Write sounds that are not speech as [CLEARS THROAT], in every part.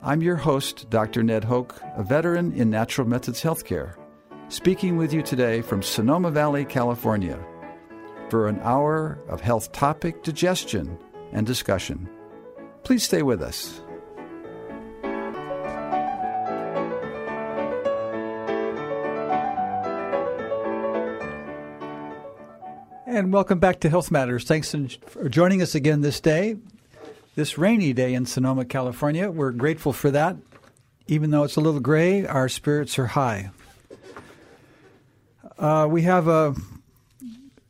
I'm your host, Dr. Ned Hoke, a veteran in natural methods healthcare, speaking with you today from Sonoma Valley, California, for an hour of health topic digestion and discussion. Please stay with us. And welcome back to Health Matters. Thanks for joining us again this day, this rainy day in Sonoma, California. We're grateful for that. Even though it's a little gray, our spirits are high. Uh, we have a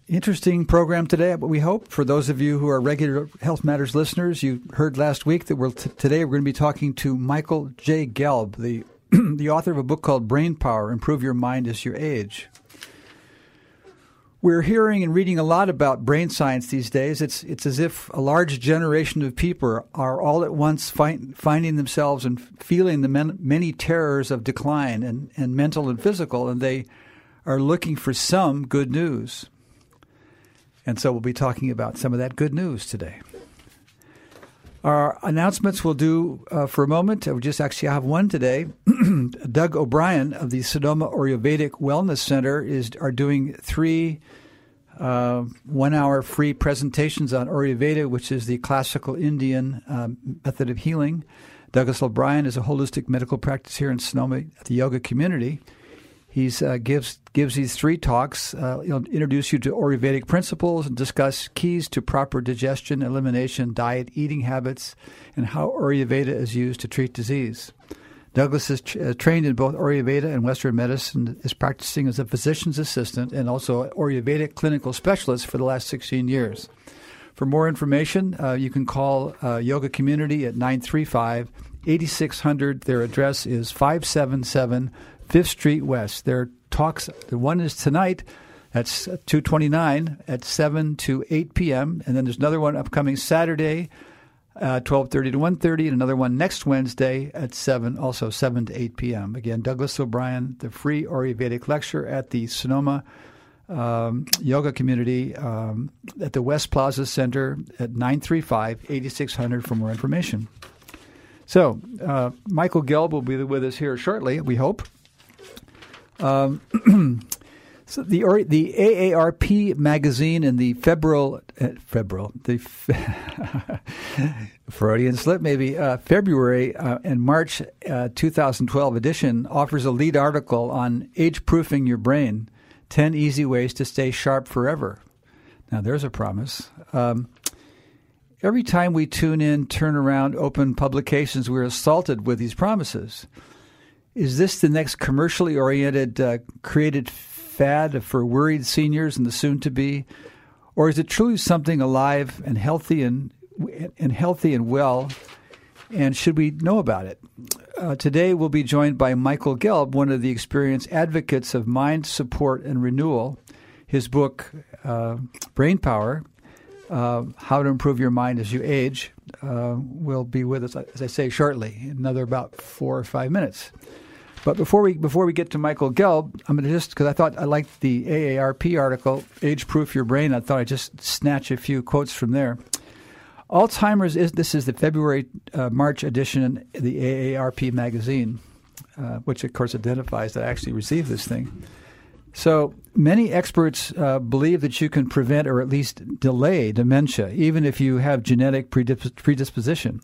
interesting program today. But we hope for those of you who are regular Health Matters listeners, you heard last week that we're t- today we're going to be talking to Michael J. Gelb, the [CLEARS THROAT] the author of a book called Brain Power: Improve Your Mind as You Age. We're hearing and reading a lot about brain science these days. It's it's as if a large generation of people are all at once find, finding themselves and feeling the men, many terrors of decline and, and mental and physical, and they are looking for some good news. And so we'll be talking about some of that good news today. Our announcements we'll do uh, for a moment. We just actually have one today. [CLEARS THROAT] Doug O'Brien of the Sonoma Ayurvedic Wellness Center is are doing three uh, one-hour free presentations on Ayurveda, which is the classical Indian um, method of healing. Douglas O'Brien is a holistic medical practice here in Sonoma at the yoga community. He uh, gives gives these three talks. Uh, he'll introduce you to Ayurvedic principles and discuss keys to proper digestion, elimination, diet, eating habits, and how Ayurveda is used to treat disease. Douglas is uh, trained in both Ayurveda and Western medicine, is practicing as a physician's assistant and also Ayurvedic clinical specialist for the last 16 years. For more information, uh, you can call uh, Yoga Community at 935 8600. Their address is 577 Fifth Street West. Their talks, the one is tonight. That's 229 at 7 to 8 p.m. And then there's another one upcoming Saturday, uh, 12.30 to 1.30, and another one next Wednesday at 7, also 7 to 8 p.m. Again, Douglas O'Brien, the free Ayurvedic lecture at the Sonoma um, Yoga Community um, at the West Plaza Center at 935-8600 for more information. So, uh, Michael Gelb will be with us here shortly, we hope. Um, [CLEARS THROAT] so the the AARP magazine in the February uh, the [LAUGHS] Freudian slip maybe uh, February uh, and March uh, 2012 edition offers a lead article on age proofing your brain, ten easy ways to stay sharp forever. Now there's a promise. Um, every time we tune in, turn around, open publications, we're assaulted with these promises. Is this the next commercially oriented, uh, created fad for worried seniors and the soon to be? Or is it truly something alive and healthy and, and healthy and well? And should we know about it? Uh, today we'll be joined by Michael Gelb, one of the experienced advocates of mind support and renewal. His book, uh, Brain Power uh, How to Improve Your Mind as You Age, uh, will be with us, as I say, shortly, another about four or five minutes. But before we before we get to Michael Gelb, I'm going to just because I thought I liked the AARP article, "Age Proof Your Brain." I thought I'd just snatch a few quotes from there. Alzheimer's is this is the February uh, March edition of the AARP magazine, uh, which of course identifies that I actually received this thing. So many experts uh, believe that you can prevent or at least delay dementia, even if you have genetic predisposition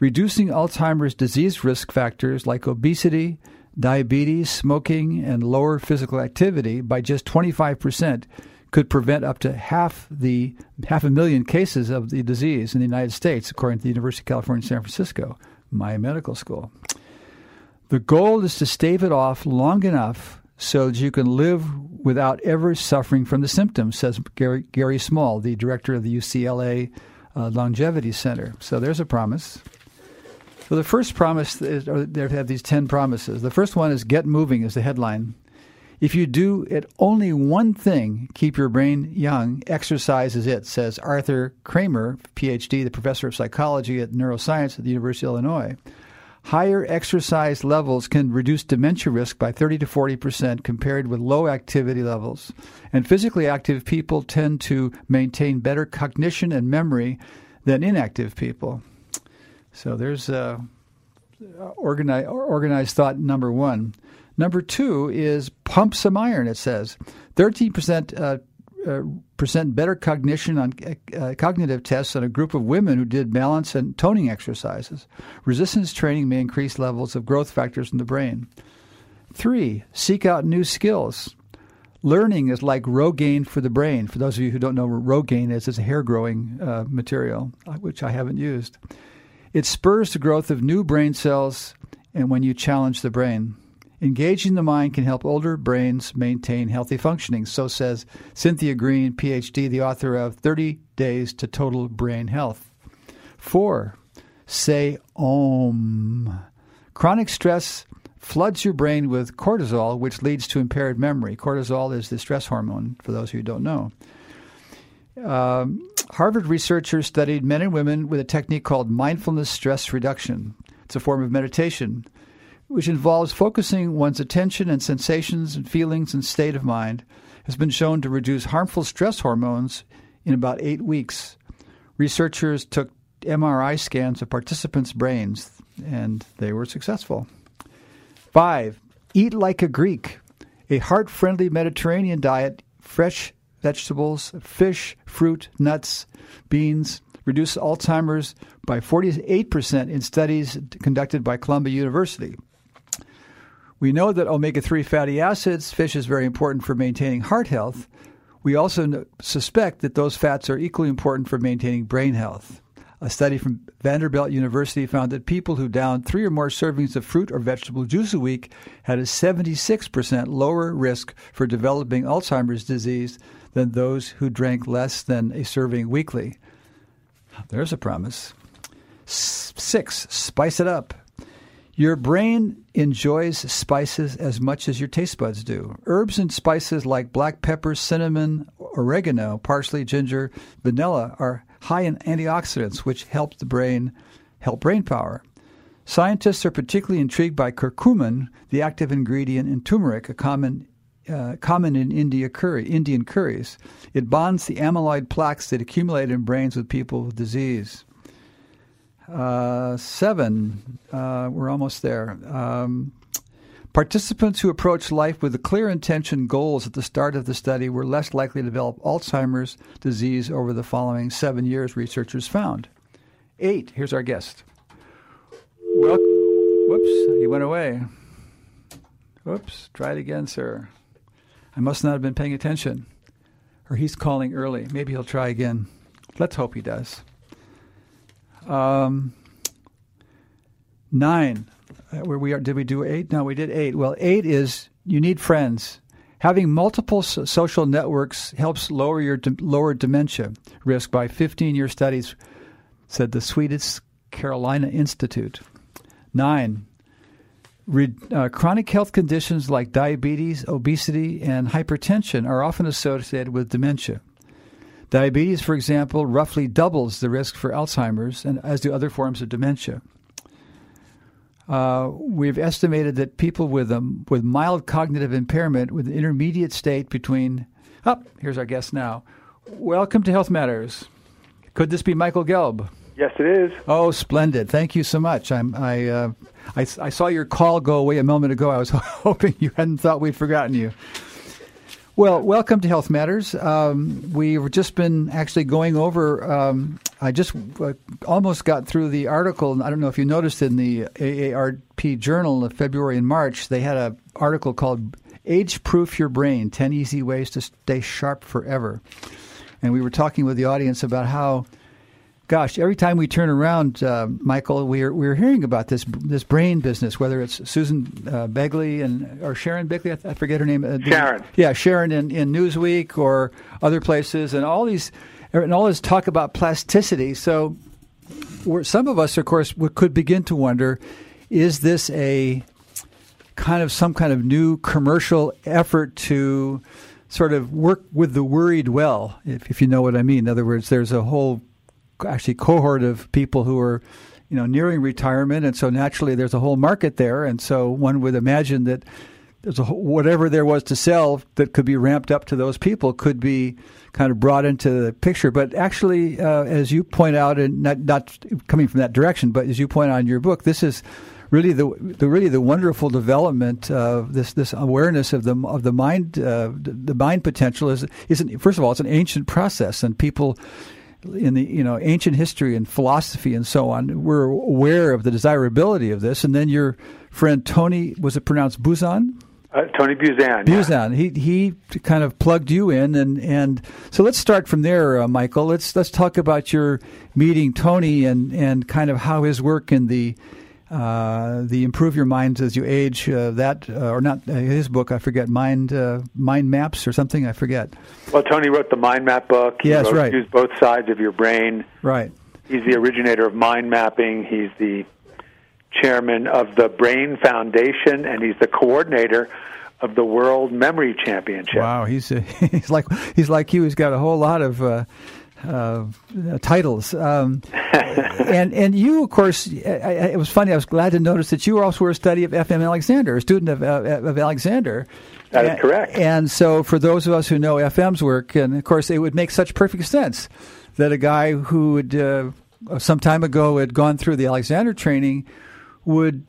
reducing Alzheimer's disease risk factors like obesity, diabetes, smoking, and lower physical activity by just 25% could prevent up to half the half a million cases of the disease in the United States, according to the University of California, San Francisco, my medical school. The goal is to stave it off long enough so that you can live without ever suffering from the symptoms, says Gary, Gary Small, the director of the UCLA uh, Longevity Center. So there's a promise. So the first promise is, or they have these 10 promises. The first one is get moving is the headline. If you do it only one thing, keep your brain young, exercise is it, says Arthur Kramer, PhD, the professor of psychology at neuroscience at the University of Illinois. Higher exercise levels can reduce dementia risk by 30 to 40 percent compared with low activity levels. And physically active people tend to maintain better cognition and memory than inactive people. So there's uh, organized, organized thought number one. Number two is pump some iron, it says. 13% uh, uh, percent better cognition on uh, cognitive tests on a group of women who did balance and toning exercises. Resistance training may increase levels of growth factors in the brain. Three, seek out new skills. Learning is like Rogaine for the brain. For those of you who don't know what Rogaine is, it's a hair growing uh, material, uh, which I haven't used. It spurs the growth of new brain cells and when you challenge the brain. Engaging the mind can help older brains maintain healthy functioning, so says Cynthia Green, PhD, the author of 30 Days to Total Brain Health. Four, say Om. Chronic stress floods your brain with cortisol, which leads to impaired memory. Cortisol is the stress hormone, for those who don't know. Um, Harvard researchers studied men and women with a technique called mindfulness stress reduction. It's a form of meditation which involves focusing one's attention and sensations and feelings and state of mind, has been shown to reduce harmful stress hormones in about eight weeks. Researchers took MRI scans of participants' brains, and they were successful. Five, eat like a Greek. A heart friendly Mediterranean diet, fresh vegetables, fish, fruit, nuts, beans, reduce Alzheimer's by 48% in studies conducted by Columbia University. We know that omega 3 fatty acids, fish is very important for maintaining heart health. We also suspect that those fats are equally important for maintaining brain health. A study from Vanderbilt University found that people who downed three or more servings of fruit or vegetable juice a week had a 76% lower risk for developing Alzheimer's disease than those who drank less than a serving weekly. There's a promise. Six, spice it up. Your brain enjoys spices as much as your taste buds do. Herbs and spices like black pepper, cinnamon, oregano, parsley, ginger, vanilla are high in antioxidants, which help the brain help brain power. Scientists are particularly intrigued by curcumin, the active ingredient in turmeric, a common uh, common in India curry, Indian curries. It bonds the amyloid plaques that accumulate in brains with people with disease. Uh, seven, uh, we're almost there. Um, participants who approached life with a clear intention goals at the start of the study were less likely to develop Alzheimer's disease over the following seven years, researchers found. Eight, here's our guest. Well, whoops, he went away. Whoops, try it again, sir. I must not have been paying attention. Or he's calling early. Maybe he'll try again. Let's hope he does. Um, nine. Uh, where we are? Did we do eight? No, we did eight. Well, eight is you need friends. Having multiple so- social networks helps lower your de- lower dementia risk by 15-year studies, said the Swedish Carolina Institute. Nine. Re- uh, chronic health conditions like diabetes, obesity, and hypertension are often associated with dementia. Diabetes, for example, roughly doubles the risk for Alzheimer's, and as do other forms of dementia. Uh, we've estimated that people with um, with mild cognitive impairment, with an intermediate state between, up oh, here's our guest now. Welcome to Health Matters. Could this be Michael Gelb? Yes, it is. Oh, splendid! Thank you so much. I'm I, uh, I I saw your call go away a moment ago. I was [LAUGHS] hoping you hadn't thought we'd forgotten you. Well, welcome to Health Matters. Um, we've just been actually going over. Um, I just uh, almost got through the article. I don't know if you noticed in the AARP Journal of February and March, they had an article called "Age Proof Your Brain: Ten Easy Ways to Stay Sharp Forever." And we were talking with the audience about how gosh, every time we turn around, uh, Michael, we're we're hearing about this this brain business. Whether it's Susan uh, Begley and or Sharon Begley, I, th- I forget her name. Uh, Sharon. Yeah, Sharon in, in Newsweek or other places, and all these and all this talk about plasticity. So, some of us, of course, could begin to wonder: Is this a kind of some kind of new commercial effort to sort of work with the worried well, if, if you know what I mean? In other words, there's a whole actually cohort of people who are you know nearing retirement, and so naturally there's a whole market there, and so one would imagine that there's a whatever there was to sell that could be ramped up to those people could be kind of brought into the picture. But actually, uh, as you point out, and not not coming from that direction, but as you point out in your book, this is really the, the really the wonderful development of this this awareness of the of the mind uh, the mind potential is isn't first of all it's an ancient process. And people in the you know ancient history and philosophy and so on were aware of the desirability of this and then your friend Tony was it pronounced Buzan uh, Tony Buzan. Buzan. Yeah. He he kind of plugged you in, and, and so let's start from there, uh, Michael. Let's let's talk about your meeting Tony and, and kind of how his work in the uh, the improve your mind as you age uh, that uh, or not uh, his book I forget mind uh, mind maps or something I forget. Well, Tony wrote the mind map book. He yes, wrote, right. Use both sides of your brain. Right. He's the originator of mind mapping. He's the chairman of the Brain Foundation, and he's the coordinator of the World Memory Championship. Wow, he's [LAUGHS] he's like he's like you. He's got a whole lot of uh, titles. Um, [LAUGHS] [LAUGHS] and and you, of course, I, I, it was funny. I was glad to notice that you were also were a study of F.M. Alexander, a student of, uh, of Alexander. That is correct. And so, for those of us who know FM's work, and of course, it would make such perfect sense that a guy who would uh, some time ago had gone through the Alexander training would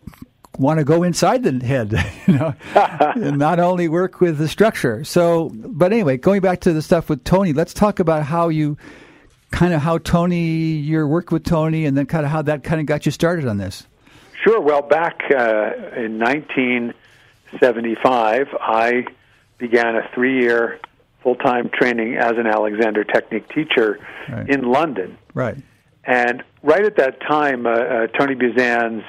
want to go inside the head, [LAUGHS] you know, [LAUGHS] and not only work with the structure. So, but anyway, going back to the stuff with Tony, let's talk about how you kind of how Tony, your work with Tony, and then kind of how that kind of got you started on this. Sure. Well, back uh, in 1975, I began a three-year full-time training as an Alexander Technique teacher right. in London. Right. And right at that time, uh, uh, Tony Buzan's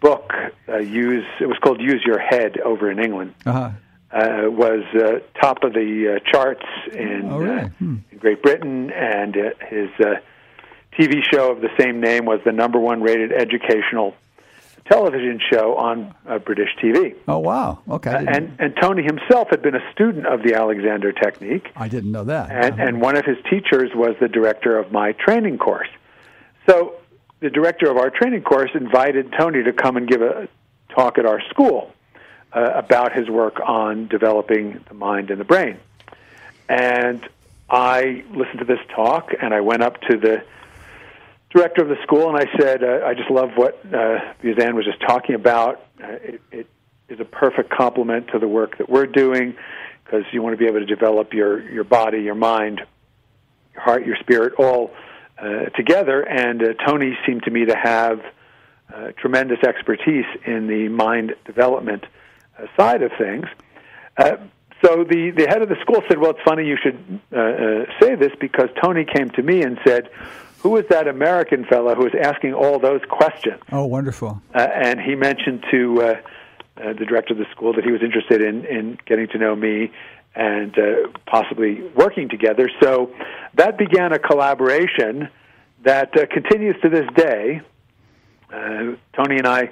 book, uh, "Use," it was called "Use Your Head" over in England. Uh-huh uh, was uh, top of the uh, charts in, oh, really? uh, hmm. in Great Britain, and uh, his uh, TV show of the same name was the number one rated educational television show on uh, British TV. Oh wow! Okay. And and Tony himself had been a student of the Alexander technique. I didn't know that. And uh-huh. and one of his teachers was the director of my training course. So the director of our training course invited Tony to come and give a talk at our school uh, about his work on developing the mind and the brain. And I listened to this talk, and I went up to the director of the school, and I said, uh, "I just love what uh, Buzan was just talking about. Uh, it, it is a perfect complement to the work that we're doing, because you want to be able to develop your your body, your mind, your heart, your spirit, all uh, together." And uh, Tony seemed to me to have uh, tremendous expertise in the mind development side of things. Uh, so the, the head of the school said, Well, it's funny you should uh, uh, say this because Tony came to me and said, Who is that American fellow who is asking all those questions? Oh, wonderful. Uh, and he mentioned to uh, uh, the director of the school that he was interested in, in getting to know me and possibly working together. So that began a collaboration that continues to this day. Tony and I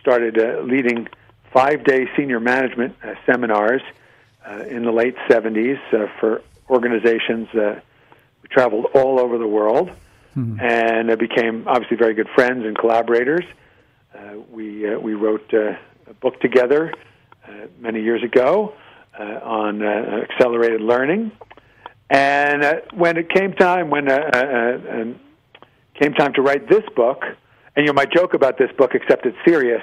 started leading five day senior management uh, seminars uh, in the late 70s uh, for organizations. Uh, we traveled all over the world mm-hmm. and uh, became obviously very good friends and collaborators. Uh, we, uh, we wrote uh, a book together uh, many years ago uh, on uh, accelerated learning. And uh, when it came time, when uh, uh, um, came time to write this book, and you know my joke about this book, except it's serious,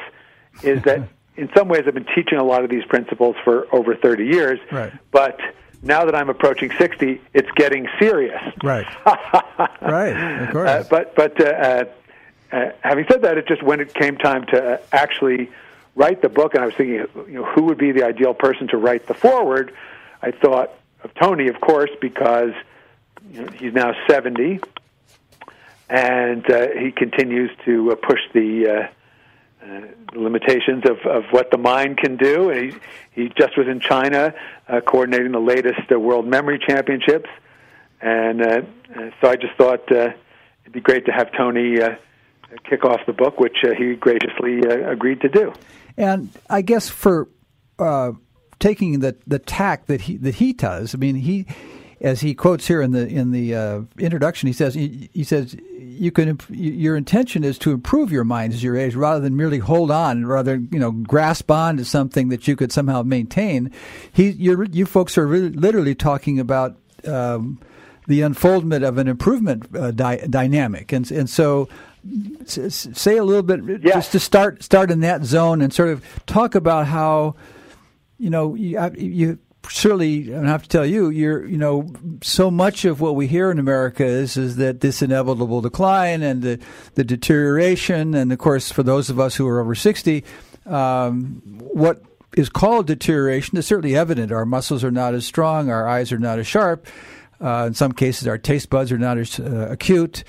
is that [LAUGHS] in some ways, I've been teaching a lot of these principles for over 30 years. Right. But now that I'm approaching 60, it's getting serious. Right. [LAUGHS] right. Of course. Uh, but but uh, uh, uh, having said that, it just when it came time to actually write the book, and I was thinking, you know, who would be the ideal person to write the foreword? I thought of Tony, of course, because you know, he's now 70, and uh, he continues to uh, push the uh, uh, limitations of, of what the mind can do. And he, he just was in China uh, coordinating the latest uh, World Memory Championships. And uh, so I just thought uh, it'd be great to have Tony uh, kick off the book, which uh, he graciously uh, agreed to do. And I guess for uh, taking the the tack that he that he does, I mean he. As he quotes here in the in the uh, introduction, he says he, he says you can your intention is to improve your mind as your age rather than merely hold on rather you know grasp on to something that you could somehow maintain he you folks are really, literally talking about um, the unfoldment of an improvement uh, di- dynamic and and so say a little bit yes. just to start start in that zone and sort of talk about how you know you, you certainly I have to tell you you're you know so much of what we hear in America is is that this inevitable decline and the the deterioration. And of course for those of us who are over 60 um, what is called deterioration is certainly evident. Our muscles are not as strong. Our eyes are not as sharp. Uh, in some cases our taste buds are not as uh, acute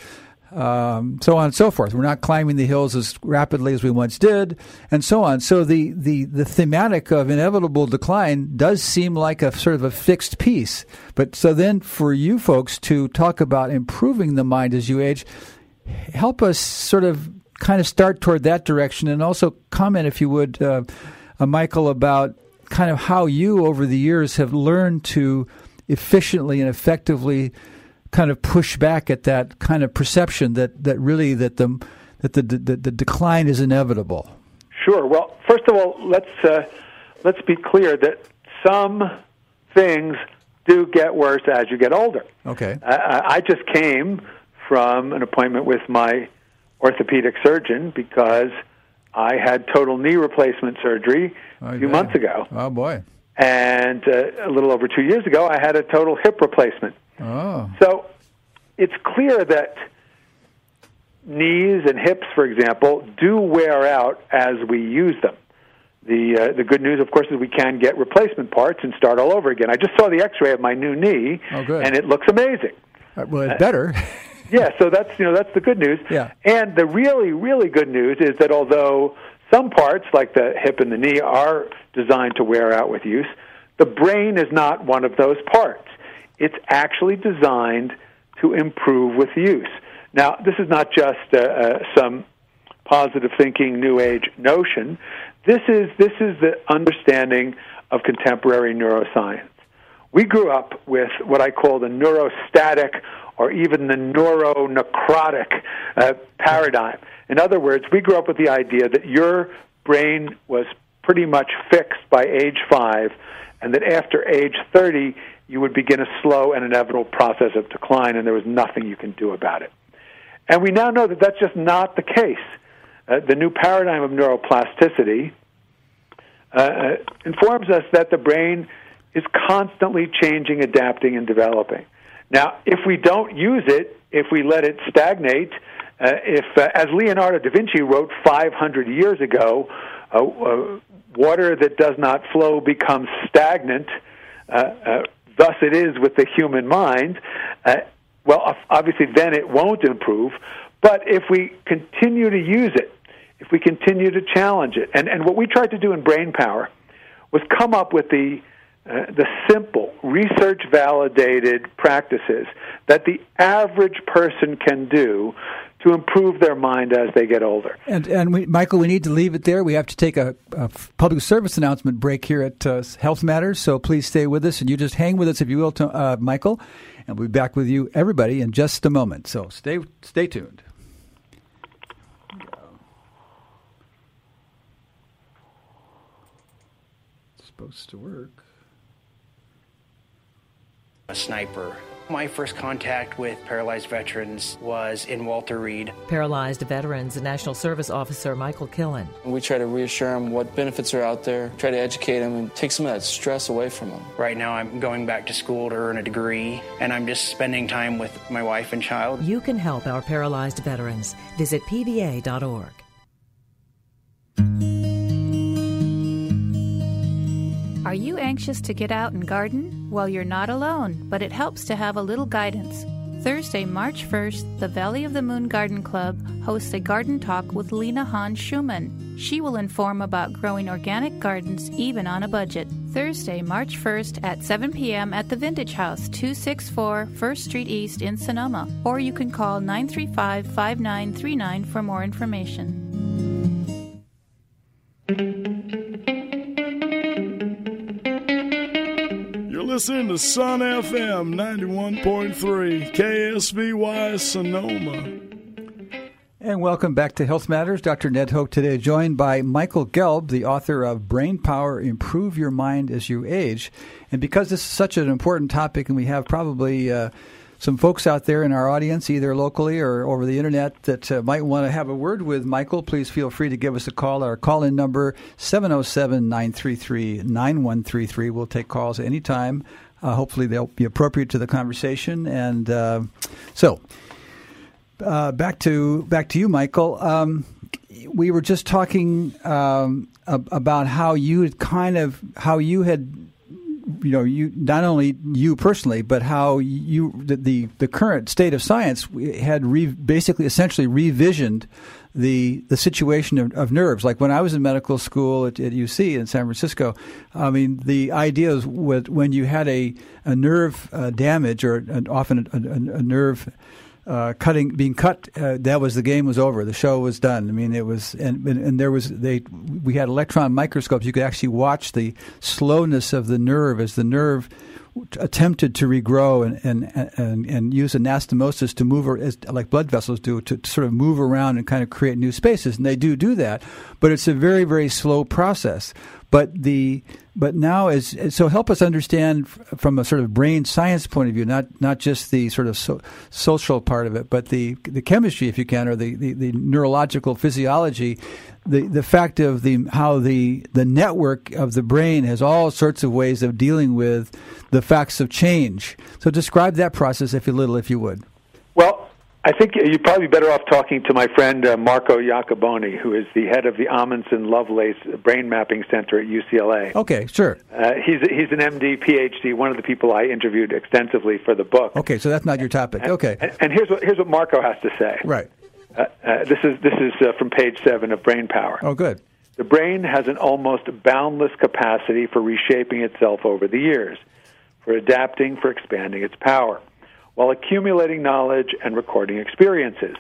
um, so on and so forth. We're not climbing the hills as rapidly as we once did, and so on. So the, the, the thematic of inevitable decline does seem like a sort of a fixed piece. But so then for you folks to talk about improving the mind as you age, help us sort of kind of start toward that direction and also comment, if you would, uh, uh, Michael, about kind of how you over the years have learned to efficiently and effectively kind of push back at that kind of perception that, that really that the that the, the, the decline is inevitable? Sure. Well, first of all, let's uh, let's be clear that some things do get worse as you get older. Okay. Uh, I just came from an appointment with my orthopedic surgeon because I had total knee replacement surgery oh, a few months ago. Oh boy! And uh, a little over two years ago, I had a total hip replacement. Oh. So it's clear that knees and hips, for example, do wear out as we use them. The uh, the good news, of course, is we can get replacement parts and start all over again. I just saw the X-ray of my new knee, oh, and it looks amazing. Uh, well, it's better. [LAUGHS] yeah, so that's you know that's the good news. Yeah. And the really really good news is that although some parts like the hip and the knee are designed to wear out with use, the brain is not one of those parts. It's actually designed to improve with use. Now, this is not just uh, uh, some positive thinking, new age notion. This is this is the understanding of contemporary neuroscience. We grew up with what I call the neurostatic or even the neuronecrotic uh, paradigm. In other words, we grew up with the idea that your brain was pretty much fixed by age five, and that after age 30, you would begin a slow and inevitable process of decline, and there was nothing you can do about it. And we now know that that's just not the case. Uh, the new paradigm of neuroplasticity uh, uh, informs us that the brain is constantly changing, adapting, and developing. Now, if we don't use it, if we let it stagnate, uh, if, uh, as Leonardo da Vinci wrote 500 years ago, uh, uh, water that does not flow becomes stagnant, uh, Thus, it is with the human mind. Uh, well, obviously, then it won't improve. But if we continue to use it, if we continue to challenge it, and, and what we tried to do in Brain Power was come up with the uh, the simple, research validated practices that the average person can do to improve their mind as they get older. And, and we, Michael, we need to leave it there. We have to take a, a public service announcement break here at uh, Health Matters, so please stay with us and you just hang with us, if you will, to, uh, Michael. And we'll be back with you, everybody, in just a moment. So stay, stay tuned. Supposed to work. A sniper my first contact with paralyzed veterans was in Walter Reed. Paralyzed Veterans National Service Officer Michael Killen. We try to reassure them what benefits are out there, try to educate them, and take some of that stress away from them. Right now, I'm going back to school to earn a degree, and I'm just spending time with my wife and child. You can help our paralyzed veterans. Visit pva.org. Are you anxious to get out and garden? Well, you're not alone, but it helps to have a little guidance. Thursday, March 1st, the Valley of the Moon Garden Club hosts a garden talk with Lena Hahn Schumann. She will inform about growing organic gardens even on a budget. Thursday, March 1st at 7 p.m. at the Vintage House, 264 1st Street East in Sonoma. Or you can call 935 5939 for more information. Listening to Sun FM 91.3 KSVY Sonoma. And welcome back to Health Matters. Dr. Ned Hoke today, joined by Michael Gelb, the author of Brain Power Improve Your Mind as You Age. And because this is such an important topic, and we have probably uh, some folks out there in our audience, either locally or over the internet, that uh, might want to have a word with Michael, please feel free to give us a call. Our call in number 707 933 9133. We'll take calls anytime. Uh, hopefully, they'll be appropriate to the conversation. And uh, so, uh, back to back to you, Michael. Um, we were just talking um, about how you had kind of how you had, you know, you not only you personally, but how you the the, the current state of science had re, basically essentially revisioned the the situation of, of, nerves. Like when I was in medical school at, at, UC in San Francisco, I mean, the idea with, when you had a a nerve uh, damage or an, often a, a, a nerve uh, cutting being cut uh, that was the game was over. The show was done. I mean it was and, and, and there was they we had electron microscopes. You could actually watch the slowness of the nerve as the nerve attempted to regrow and and and, and use anastomosis to move as like blood vessels do to, to, sort of move around and kind of create new spaces. And they do do that but it's a very very slow process. But the but now is so help us understand from a sort of brain science point of view, not not just the sort of so, social part of it, but the the chemistry, if you can, or the, the, the neurological physiology, the the fact of the how the the network of the brain has all sorts of ways of dealing with the facts of change. So describe that process, if you little, if you would. I think you're probably better off talking to my friend uh, Marco Iacoboni, who is the head of the Ahmanson Lovelace Brain Mapping Center at UCLA. Okay, sure. Uh, he's he's an MD, PhD, one of the people I interviewed extensively for the book. Okay, so that's not your topic. And, okay. And, and, here's what here's what Marco has to say. Right. Uh, uh this is this is uh, from page seven of Brain Power. Oh, good. The brain has an almost boundless capacity for reshaping itself over the years, for adapting, for expanding its power while accumulating knowledge and recording experiences.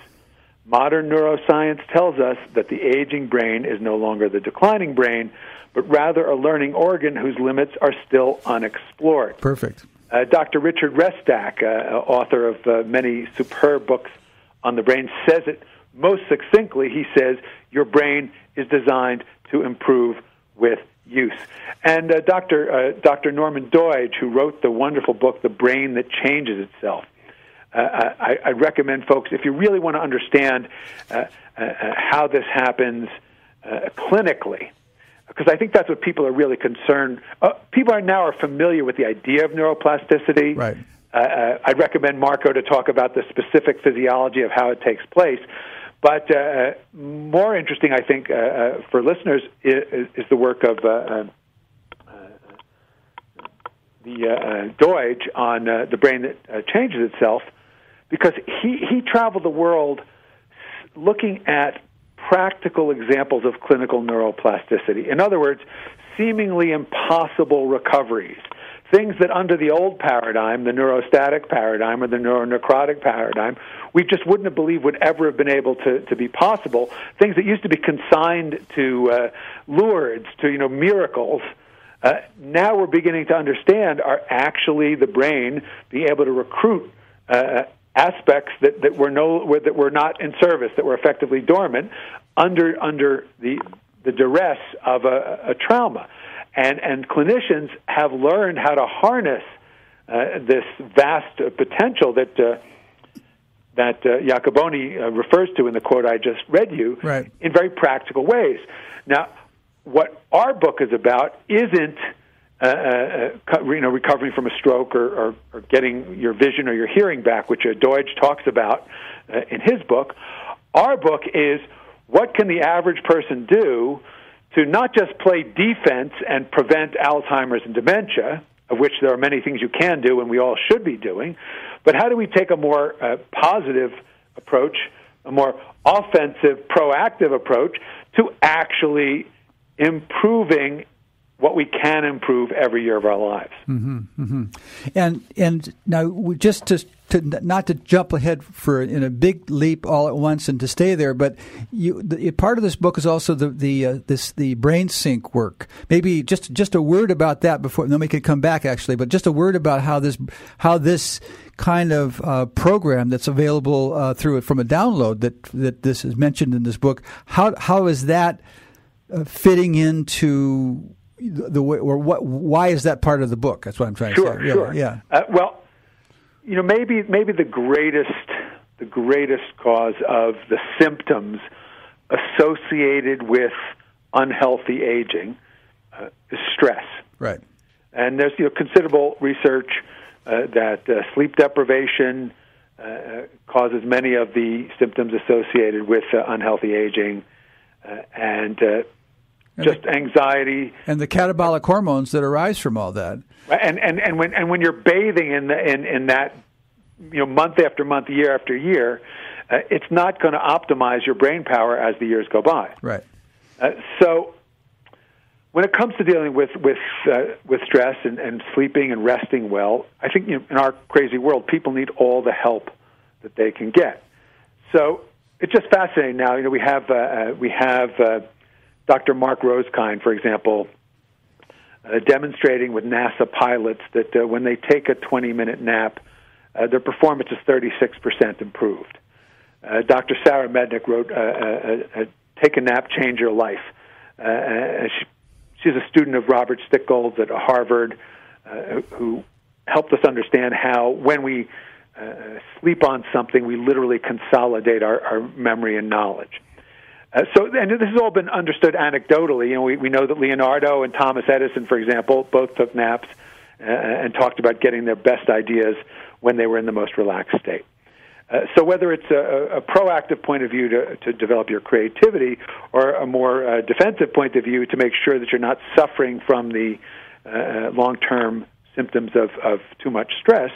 Modern neuroscience tells us that the aging brain is no longer the declining brain, but rather a learning organ whose limits are still unexplored. Perfect. Uh, Dr. Richard Restak, uh, author of uh, many superb books on the brain, says it most succinctly. He says, Your brain is designed to improve with use. And uh, Dr. Uh, Dr. Norman Doidge, who wrote the wonderful book, The Brain That Changes Itself, uh, I, I, recommend folks, if you really want to understand uh, uh, uh, how this happens clinically, because I think that's what people are really concerned. people are now are familiar with the idea of neuroplasticity. Right. I'd recommend Marco to talk about the specific physiology of how it takes place. But uh, more interesting, I think, uh, uh, for listeners is, is, the work of uh, uh, the Doidge on the brain that changes itself, because he, he traveled the world looking at practical examples of clinical neuroplasticity. In other words, seemingly impossible recoveries things that under the old paradigm, the neurostatic paradigm or the neuronecrotic paradigm, we just wouldn't have believed would ever have been able to, to be possible. Things that used to be consigned to uh, Lourdes, to you know miracles. Uh, now we're beginning to understand are actually the brain being able to recruit uh, aspects that, that were no that were not in service, that were effectively dormant under under the the duress of a, a trauma and and clinicians have learned how to harness uh, this vast uh, potential that uh, that uh, Iacoboni uh, refers to in the quote I just read you right. in very practical ways. Now, what our book is about isn't uh, uh, you know recovering from a stroke or, or, or, getting your vision or your hearing back, which uh, Doidge talks about uh, in his book. Our book is what can the average person do to not just play defense and prevent Alzheimer's and dementia, of which there are many things you can do and we all should be doing, but how do we take a more uh, positive approach, a more offensive, proactive approach to actually improving what we can improve every year of our lives. Mm-hmm, And and now just to, to not to jump ahead for in a big leap all at once and to stay there, but you the, part of this book is also the the uh, this the brain sync work. Maybe just just a word about that before then we could come back actually, but just a word about how this how this kind of uh, program that's available uh, through it from a download that that this is mentioned in this book. How how is that uh, fitting into the way, or what? Why is that part of the book? That's what I'm trying sure, to say. Sure, yeah. Uh, well, you know, maybe maybe the greatest the greatest cause of the symptoms associated with unhealthy aging uh, is stress. Right. And there's you know considerable research uh, that uh, sleep deprivation uh, causes many of the symptoms associated with uh, unhealthy aging, uh, and just anxiety and the catabolic hormones that arise from all that. And and and when and when you're bathing in the, in in that, you know, month after month, year after year, uh, it's not going to optimize your brain power as the years go by. Right. Uh, so. When it comes to dealing with with uh, with stress and, and sleeping and resting well, I think you know, in our crazy world, people need all the help that they can get. So it's just fascinating. Now, you know, we have uh, uh we have uh, Dr. Mark Rosekind, for example, uh, demonstrating with NASA pilots that uh, when they take a 20 minute nap, uh, their performance is 36% improved. Uh, Dr. Sarah Mednick wrote uh, uh, Take a Nap, Change Your Life. She, she's a student of Robert Stickgold's at Harvard who helped us understand how when we sleep on something, we literally consolidate our, our memory and knowledge. Uh, so, and this has all been understood anecdotally. You know, we, we know that Leonardo and Thomas Edison, for example, both took naps uh, and talked about getting their best ideas when they were in the most relaxed state. Uh, so, whether it's a, a, proactive point of view to, to develop your creativity or a more uh, defensive point of view to make sure that you're not suffering from the uh, long term symptoms of, of too much stress,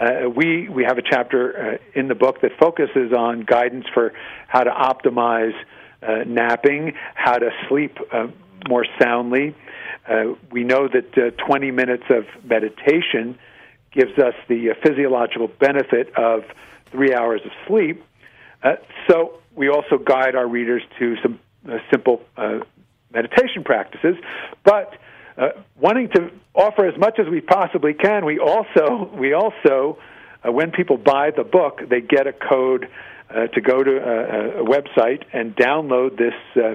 uh, we we have a chapter uh, in the book that focuses on guidance for how to optimize uh, napping, how to sleep uh, more soundly. Uh, we know that uh, 20 minutes of meditation gives us the physiological benefit of three hours of sleep. so we also guide our readers to some simple meditation practices, but uh, wanting to offer as much as we possibly can, we also we also uh, when people buy the book, they get a code uh, to go to a, a, website and download this uh,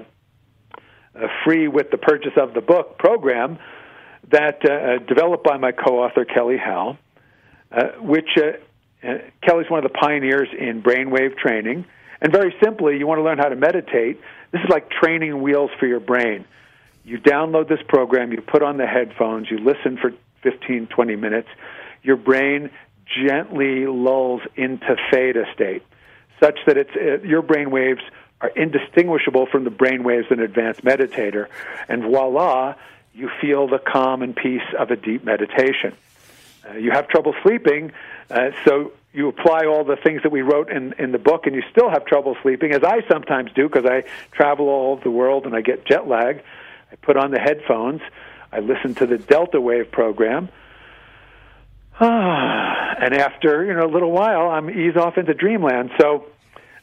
uh, free with the purchase of the book program that uh, developed by my co-author Kelly Howell, which Kelly's one of the pioneers in brainwave training. And very simply, you want to learn how to meditate. This is like training wheels for your brain you download this program, you put on the headphones, you listen for 15, 20 minutes, your brain gently lulls into theta state, such that it's, uh, your brain waves are indistinguishable from the brain waves of an advanced meditator. And voila, you feel the calm and peace of a deep meditation. Uh, you have trouble sleeping, uh, so you apply all the things that we wrote in, in the book, and you still have trouble sleeping, as I sometimes do because I travel all over the world and I get jet lag. I put on the headphones. I listen to the Delta Wave program. [SIGHS] and after you know a little while, I'm ease off into dreamland. So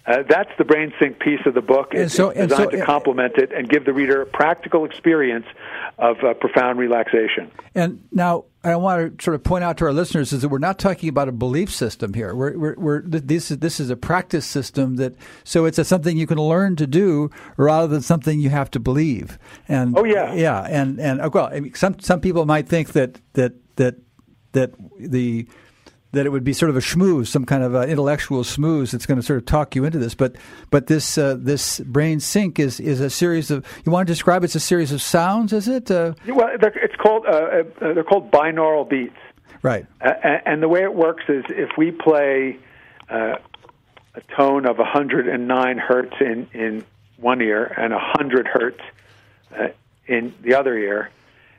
uh, that's the brain sync piece of the book. It's, so, designed so, to complement it and give the reader a practical experience of uh, profound relaxation. And now, I want to sort of point out to our listeners is that we're not talking about a belief system here. We're, we're, we're, this is this is a practice system that so it's a, something you can learn to do rather than something you have to believe. And oh yeah, yeah, and and uh, well, I mean, some some people might think that that that that the that it would be sort of a schmooze, some kind of uh, intellectual schmooze that's going to sort of talk you into this. But but this uh, this brain sync is is a series of. You want to describe? It's a series of sounds, is it? Uh, well, it's called uh, uh, they're called binaural beats. Right. and the way it works is if we play uh, a tone of 109 hertz in in one ear and 100 hertz in the other ear,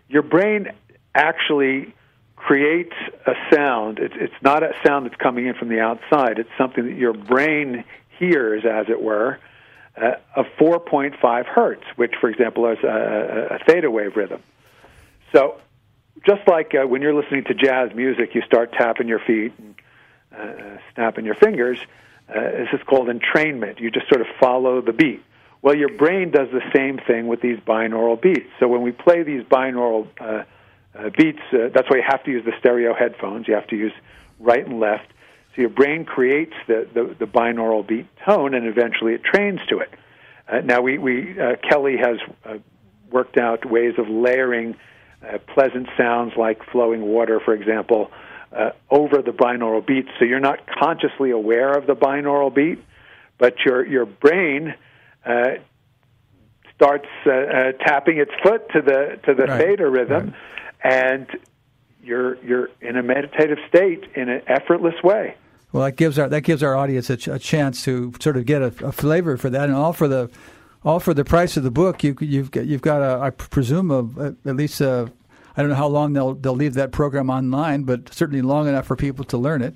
your brain actually creates a sound. It's, it's not a sound that's coming in from the outside. It's something that your brain hears, as it were, uh, of 4.5 hertz, which, for example, is a, a theta wave rhythm. So, just like uh, when you're listening to jazz music, you start tapping your feet and uh, snapping your fingers. Uh, this is called entrainment. You just sort of follow the beat. Well, your brain does the same thing with these binaural beats. So when we play these binaural uh, uh, beats, uh, that's why you have to use the stereo headphones. You have to use right and left. So your brain creates the, the, the binaural beat tone, and eventually it trains to it. Uh, now, we, we uh, Kelly has uh, worked out ways of layering uh, pleasant sounds like flowing water, for example, uh, over the binaural beats. So you're not consciously aware of the binaural beat, but your your brain uh, starts uh, uh, tapping its foot to the to the Right. theta rhythm, and you're you're in a meditative state in an effortless way. Well, that gives our that gives our audience a, ch- a chance to sort of get a, a flavor for that, and all for the all for the price of the book. You, you've got, you've got a I presume a, at least a, I don't know how long they'll they'll leave that program online, but certainly long enough for people to learn it.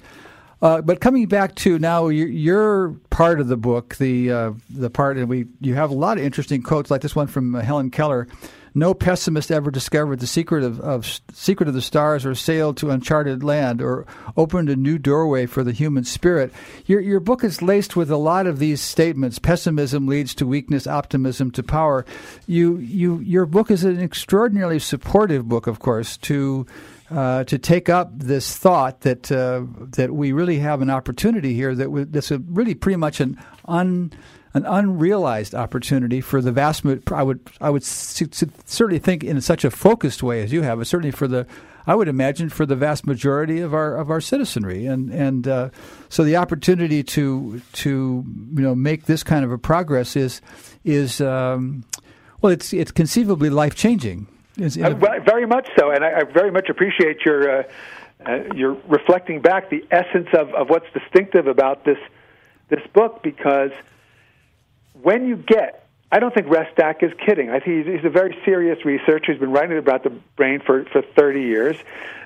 Uh, but coming back to now, your, your part of the book, the uh, the part, and we you have a lot of interesting quotes like this one from uh, Helen Keller. No pessimist ever discovered the secret of, of secret of the stars, or sailed to uncharted land, or opened a new doorway for the human spirit. Your your book is laced with a lot of these statements. Pessimism leads to weakness, optimism to power. You you your book is an extraordinarily supportive book, of course, to uh, to take up this thought that uh, that we really have an opportunity here that we, that's a really pretty much an un an unrealized opportunity for the vast. I would I would certainly think in such a focused way as you have, but certainly for the I would imagine for the vast majority of our of our citizenry, and and uh, so the opportunity to to you know make this kind of a progress is is um, well, it's it's conceivably life changing. Uh, very much so, and I, I very much appreciate your uh, uh, your reflecting back the essence of, of what's distinctive about this this book because when you get I don't think Restak is kidding. I think he's, he's a very serious researcher. He's been writing about the brain for, for 30 years.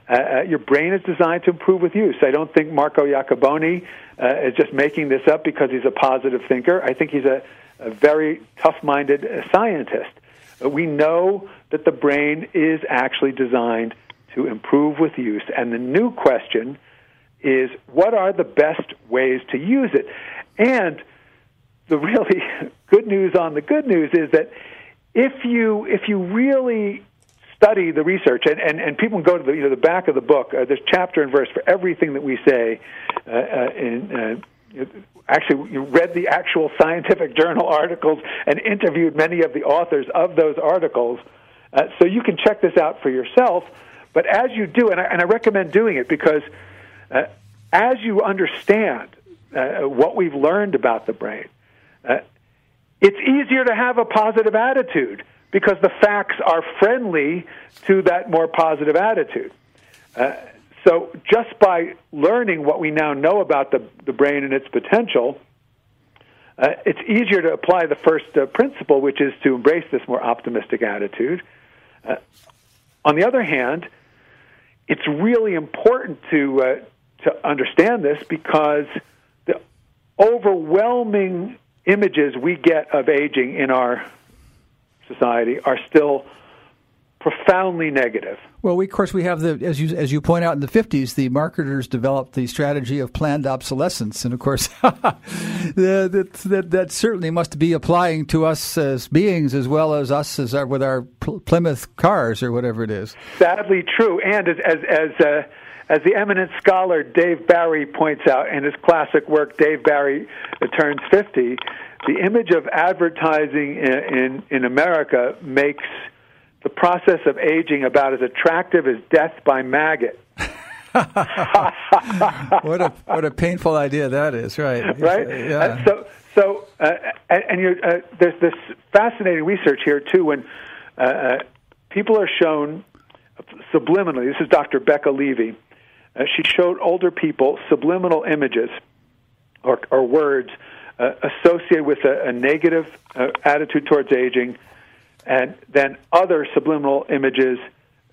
Uh, uh, your brain is designed to improve with use. I don't think Marco Iacoboni uh, is just making this up because he's a positive thinker. I think he's a, a very tough-minded uh, scientist. Uh, we know that the brain is actually designed to improve with use. And the new question is what are the best ways to use it? And the really [LAUGHS] good news on the good news is that if you if you really study the research and, and, and people go to the you know the back of the book uh, there's chapter and verse for everything that we say uh, uh, uh, actually you read the actual scientific journal articles and interviewed many of the authors of those articles uh, so you can check this out for yourself. But as you do and I, and I recommend doing it because uh, as you understand uh, what we've learned about the brain uh, it's easier to have a positive attitude because the facts are friendly to that more positive attitude. Uh, so, just by learning what we now know about the, the brain and its potential, uh, it's easier to apply the first uh, principle, which is to embrace this more optimistic attitude. Uh, on the other hand, it's really important to uh, to understand this because the overwhelming images we get of aging in our society are still profoundly negative. Well, we, of course, we have the as you as you point out in the fifties, the marketers developed the strategy of planned obsolescence, and of course, [LAUGHS] that, that that certainly must be applying to us as beings as well as us as our, with our Plymouth cars or whatever it is. Sadly, true. And as as as, uh, as the eminent scholar Dave Barry points out in his classic work, Dave Barry turns fifty. The image of advertising in, in, in America makes the process of aging about as attractive as death by maggot. [LAUGHS] what a what a painful idea that is, right? [LAUGHS] right? Yeah. Uh, so, so, uh, and, and you're, uh, there's this fascinating research here too. When uh, uh, people are shown subliminally, this is Dr. Becca Levy. Uh, she showed older people subliminal images or, or words uh, associated with a, a negative uh, attitude towards aging, and then other subliminal images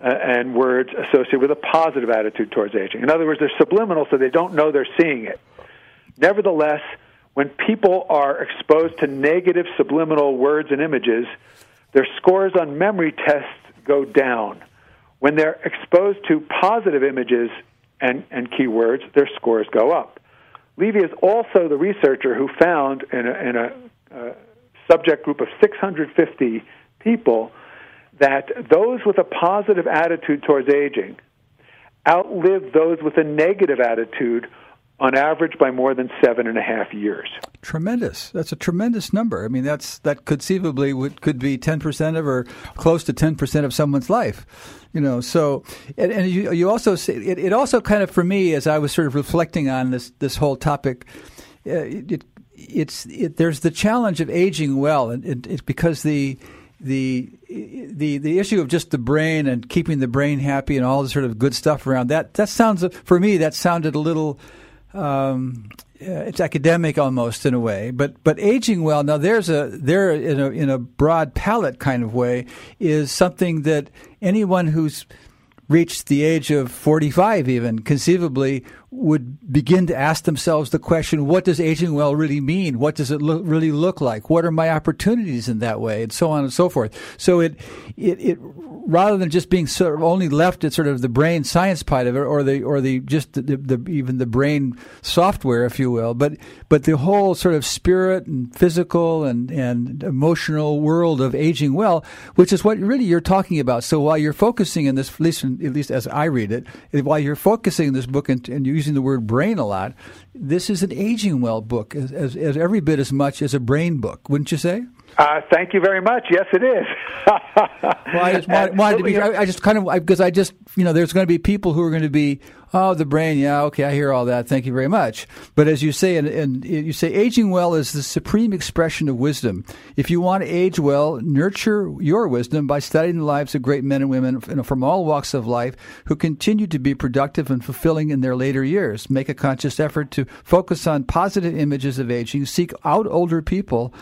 uh, and words associated with a positive attitude towards aging. In other words, they're subliminal, so they don't know they're seeing it. Nevertheless, when people are exposed to negative subliminal words and images, their scores on memory tests go down. when they're exposed to positive images and, and keywords, their scores go up. Levy is also the researcher who found in a, in a uh, subject group of 650 people that those with a positive attitude towards aging outlive those with a negative attitude on average by more than seven and a half years. Tremendous. That's a tremendous number. I mean, that's that conceivably would, could be ten percent of or close to ten percent of someone's life. You know, so and, and you, you also say it, it, also kind of for me as I was sort of reflecting on this this whole topic, uh, it, it's it, there's the challenge of aging well, and it, it's because the the the the issue of just the brain and keeping the brain happy and all the sort of good stuff around that that sounds for me that sounded a little um, it's academic almost in a way, but but aging well. Now there's a there in a in a broad palette kind of way is something that anyone who's reached the age of 45 even conceivably would begin to ask themselves the question what does aging well really mean? What does it lo- really look like? What are my opportunities in that way? And so on and so forth. So it it, it rather than just being sort of only left at sort of the brain science part of it or the or the just the, the even the brain software if you will but but the whole sort of spirit and physical and and emotional world of aging well which is what really you're talking about. So while you're focusing in this at least, at least as I read it while you're focusing in this book and, and using the word brain a lot this is an aging well book as, as, as every bit as much as a brain book wouldn't you say uh, thank you very much. Yes, it is. [LAUGHS] well, I just wanted, wanted to be. I, I just kind of because I just you know there's going to be people who are going to be oh the brain yeah okay I hear all that thank you very much. But as you say and, and you say aging well is the supreme expression of wisdom. If you want to age well, nurture your wisdom by studying the lives of great men and women from all walks of life who continue to be productive and fulfilling in their later years. Make a conscious effort to focus on positive images of aging. Seek out older people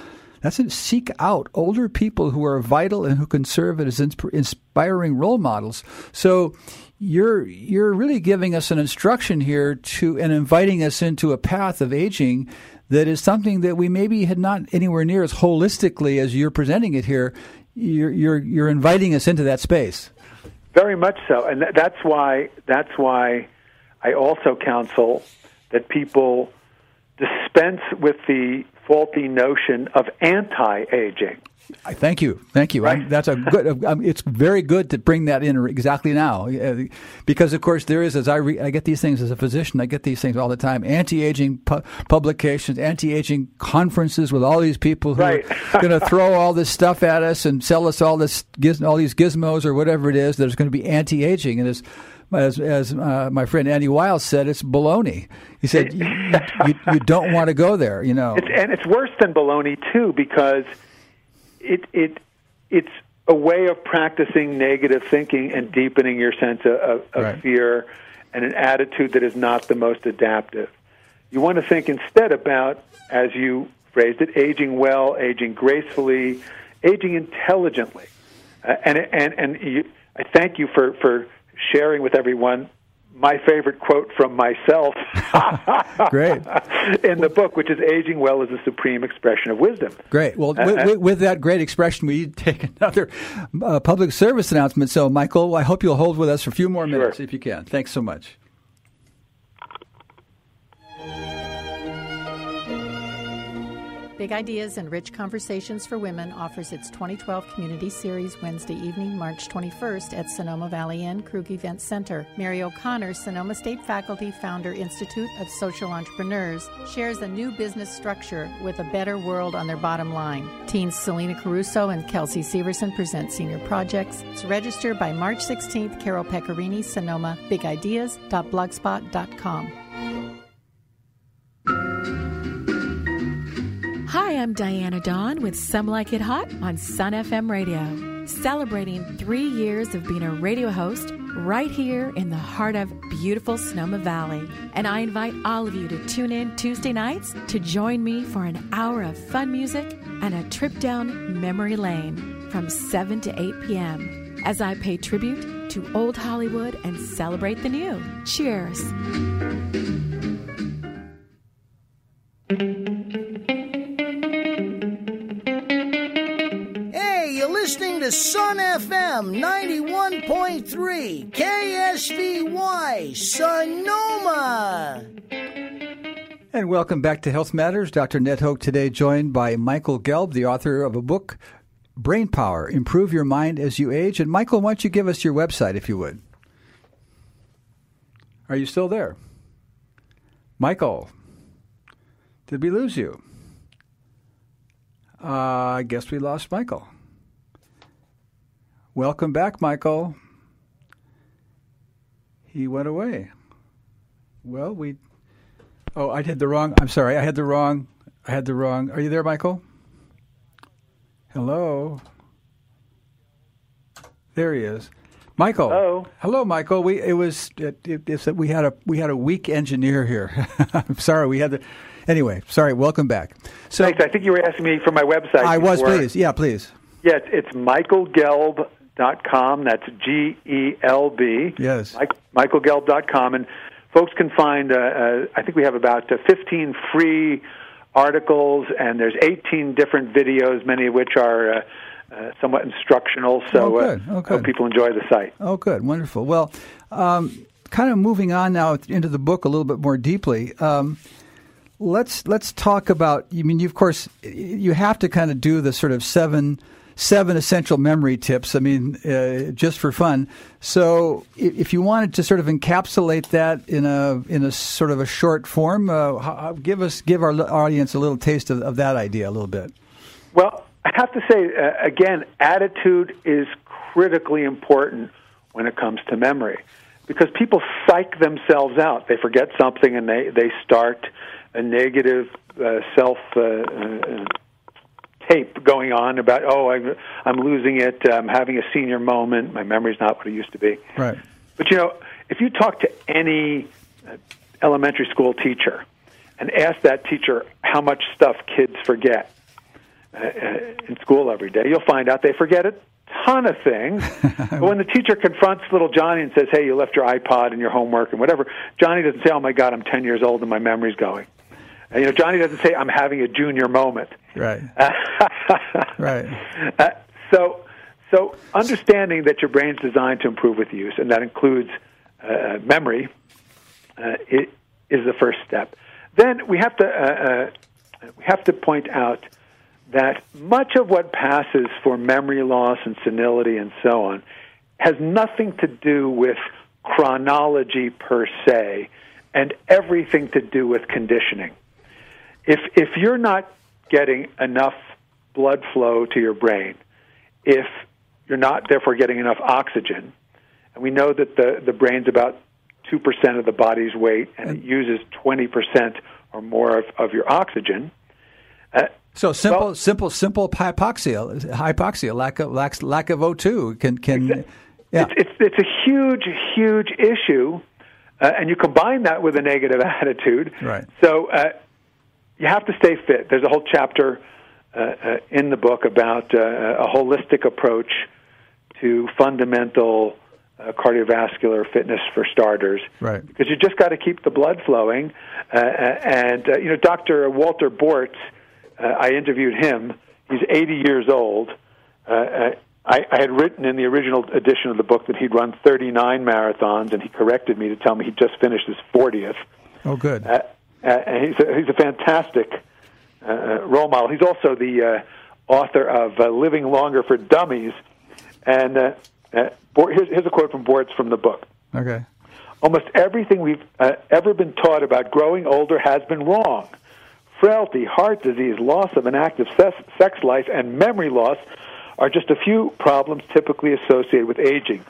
that's it. Seek out older people who are vital and who can serve as inspiring role models. So you're you're really giving us an instruction here to and inviting us into a path of aging that is something that we maybe had not anywhere near as holistically as you're presenting it here. You're you're you're inviting us into that space. Very much so, and that's why that's why I also counsel that people dispense with the faulty notion of anti-aging. I thank you, thank you. Right? that's a good. [LAUGHS] Um, it's very good to bring that in exactly now, uh, because of course there is. As I re, I get these things as a physician, I get these things all the time. Anti-aging pu- publications, anti-aging conferences with all these people who right. are going [LAUGHS] to throw all this stuff at us and sell us all this all these gizmos or whatever it is. There's going to be anti-aging, and it's as, as uh, my friend Andy Wiles said, it's baloney. He said you, you, you, don't want to go there, you know. It's, and it's worse than baloney too because it it it's a way of practicing negative thinking and deepening your sense of, of, of right. fear and an attitude that is not the most adaptive. You want to think instead about, as you phrased it, aging well, aging gracefully, aging intelligently. Uh, and and and you, I thank you for for sharing with everyone my favorite quote from myself [LAUGHS] great. [LAUGHS] in the book which is aging well is a supreme expression of wisdom. Great. Well uh, with, with, that great expression we [LAUGHS] take another uh, public service announcement. So michael i hope you'll hold with us for a few more minutes sure. if you can. Thanks so much Big Ideas and Rich Conversations for Women offers its 2012 Community Series Wednesday evening, March 21st at Sonoma Valley Inn Krug Event Center. Mary O'Connor, Sonoma State faculty, founder Institute of Social Entrepreneurs, shares a new business structure with a better world on their bottom line. Teens Selena Caruso and Kelsey Severson present senior projects. To register by March 16th, Carol Pecorini, Sonoma, bigideas.blogspot.com. I'm Diana Dawn with Some Like It Hot on Sun FM Radio, celebrating three years of being a radio host right here in the heart of beautiful Sonoma Valley. And I invite all of you to tune in Tuesday nights to join me for an hour of fun music and a trip down memory lane from 7 to 8 p.m. as I pay tribute to old Hollywood and celebrate the new. Cheers. Listening to Sun FM 91.3 KSVY Sonoma. And welcome back to Health Matters. Dr. Ned Hoke today joined by Michael Gelb, the author of a book, Brain Power Improve Your Mind as You Age. And Michael, why don't you give us your website if you would? Are you still there? Michael, did we lose you? Uh, I guess we lost Michael. Welcome back, Michael. He went away. Well, we. Oh, I did the wrong. I'm sorry. I had the wrong. I had the wrong. Are you there, Michael? Hello. There he is. Michael. Hello. Hello, Michael. We it was it, it, it's that we had a we had a weak engineer here. [LAUGHS] I'm sorry. We had the anyway. Sorry. Welcome back. So Thanks. I think you were asking me for my website. I was. Please. Yeah. Please. Yeah. It's, it's michaelgelb.com. That's G E L B. Yes. Mike, michaelgelb.com, and folks can find. Uh, uh, I think we have about uh, 15 free articles, and there's 18 different videos, many of which are. Uh, uh, somewhat instructional, so oh, good. Oh, good. hope people enjoy the site. Oh, good, wonderful. Well, um, kind of moving on now into the book a little bit more deeply. Um, let's let's talk about. I mean, you, of course, you have to kind of do the sort of seven seven essential memory tips. I mean, uh, just for fun. So, if you wanted to sort of encapsulate that in a in a sort of a short form, uh, give us give our audience a little taste of, of that idea a little bit. Well, I have to say, uh, again, attitude is critically important when it comes to memory because people psych themselves out. They forget something and they, they start a negative uh, self uh, uh, tape going on about, oh, I'm, I'm losing it, I'm having a senior moment, my memory's not what it used to be. Right. But you know, if you talk to any uh, elementary school teacher and ask that teacher how much stuff kids forget, uh, in school every day, you'll find out they forget a ton of things. [LAUGHS] but when the teacher confronts little Johnny and says, "Hey, you left your iPod and your homework and whatever," Johnny doesn't say, "Oh my God, I'm 10 years old and my memory's going." And, you know, Johnny doesn't say, "I'm having a junior moment." Right. [LAUGHS] right. Uh, so, so understanding that your brain's designed to improve with use, and that includes uh, memory, uh, it is the first step. Then we have to uh, uh, we have to point out that much of what passes for memory loss and senility and so on has nothing to do with chronology per se and everything to do with conditioning. If, if you're not getting enough blood flow to your brain, if you're not therefore getting enough oxygen, and we know that the, the brain's about 2% of the body's weight and it uses 20% or more of, of your oxygen, uh, so simple, well, simple, simple hypoxia, hypoxia, lack of lack, lack of O2 can can. Yeah. It's, it's, it's a huge, huge issue, uh, and you combine that with a negative [LAUGHS] attitude. Right. So uh, you have to stay fit. There's a whole chapter uh, uh in the book about uh, a holistic approach to fundamental uh, cardiovascular fitness for starters. Right. Because you just got to keep the blood flowing, and you know, Dr. Walter Bortz uh, I interviewed him. He's 80 years old. Uh, uh, I, I had written in the original edition of the book that he'd run 39 marathons, and he corrected me to tell me he just finished his 40th. Oh, good. Uh, and he's a, he's a fantastic uh, uh role model. He's also the uh, author of uh, Living Longer for Dummies. And uh, uh, here's, here's a quote from Bortz from the book. Okay. Almost everything we've uh, ever been taught about growing older has been wrong frailty, heart disease, loss of an active sex life, and memory loss are just a few problems typically associated with aging.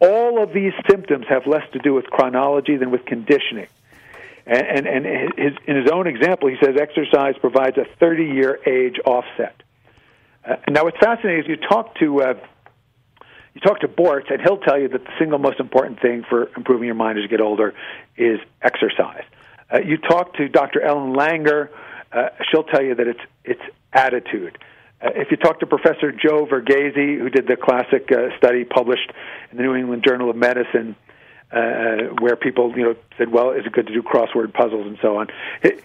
All of these symptoms have less to do with chronology than with conditioning. And, and, and his, in his own example, he says exercise provides a 30 year age offset. Uh, now, what's fascinating is you talk to uh, you talk to Bortz, and he'll tell you that the single most important thing for improving your mind as you get older is exercise. Uh, you talk to Dr. Ellen Langer, uh, she'll tell you that it's it's attitude. Uh, if you talk to Professor Joe Verghese, who did the classic uh, study published in the New England Journal of Medicine, uh, where people you know said, "Well, is it good to do crossword puzzles and so on?"